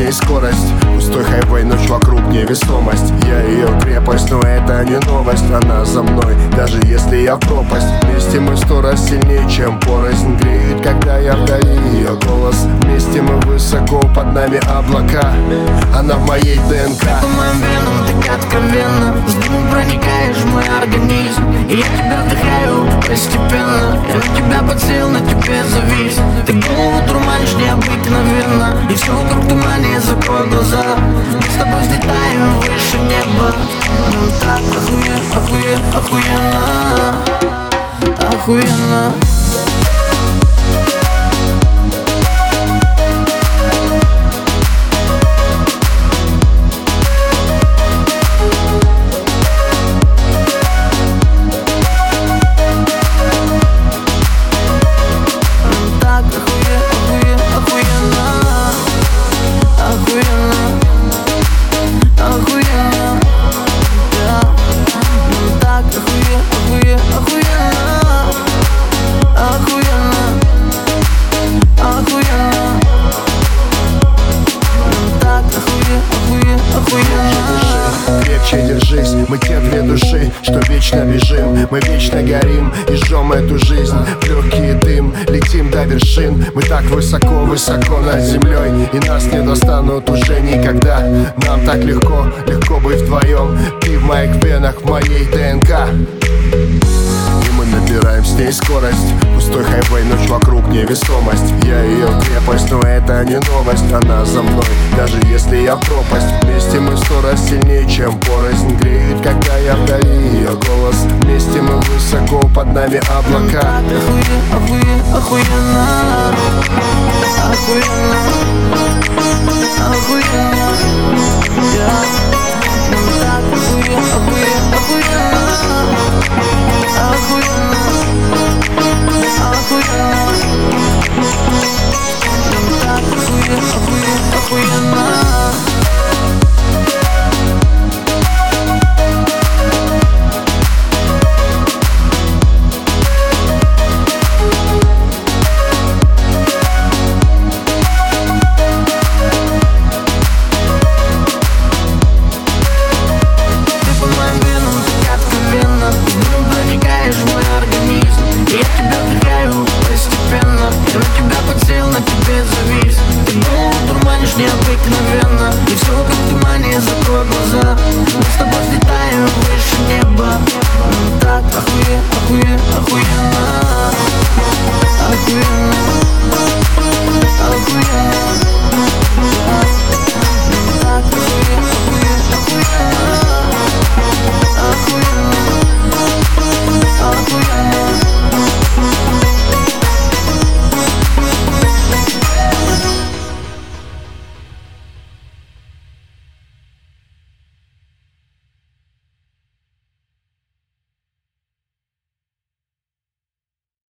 ней скорость. Пустой хайвей, ночь вокруг невесомость. Я ее крепость, но это не новость. Она за мной, даже если я в пропасть. Вместе мы сто раз сильнее, чем порознь Греет, когда я вдали ее голос. Вместе мы высоко, под нами облака. Она в моей ДНК. По моим венам так откровенно дымом проникаешь в мой организм. Я все вокруг тумане, закрой глаза с тобой взлетаем выше неба. Ну так охуе, охуе, охуенно. Охуенно Крепче держись, мы те две души, что вечно бежим Мы вечно горим и жжем эту жизнь. В легкий дым, летим до вершин. Мы так высоко, высоко над землей И нас не достанут уже никогда. Нам так легко, легко быть вдвоем Ты в моих венах, в моей ДНК здесь скорость. Пустой хайвей, ночь вокруг невесомость. Я ее крепость, но это не новость Она за мной, даже если я пропасть Вместе мы в сто раз сильнее, чем порознь Греет, когда я вдали. Ее голос Вместе мы высоко, под нами облака. Охуенно, охуенно, охуенно, охуенно.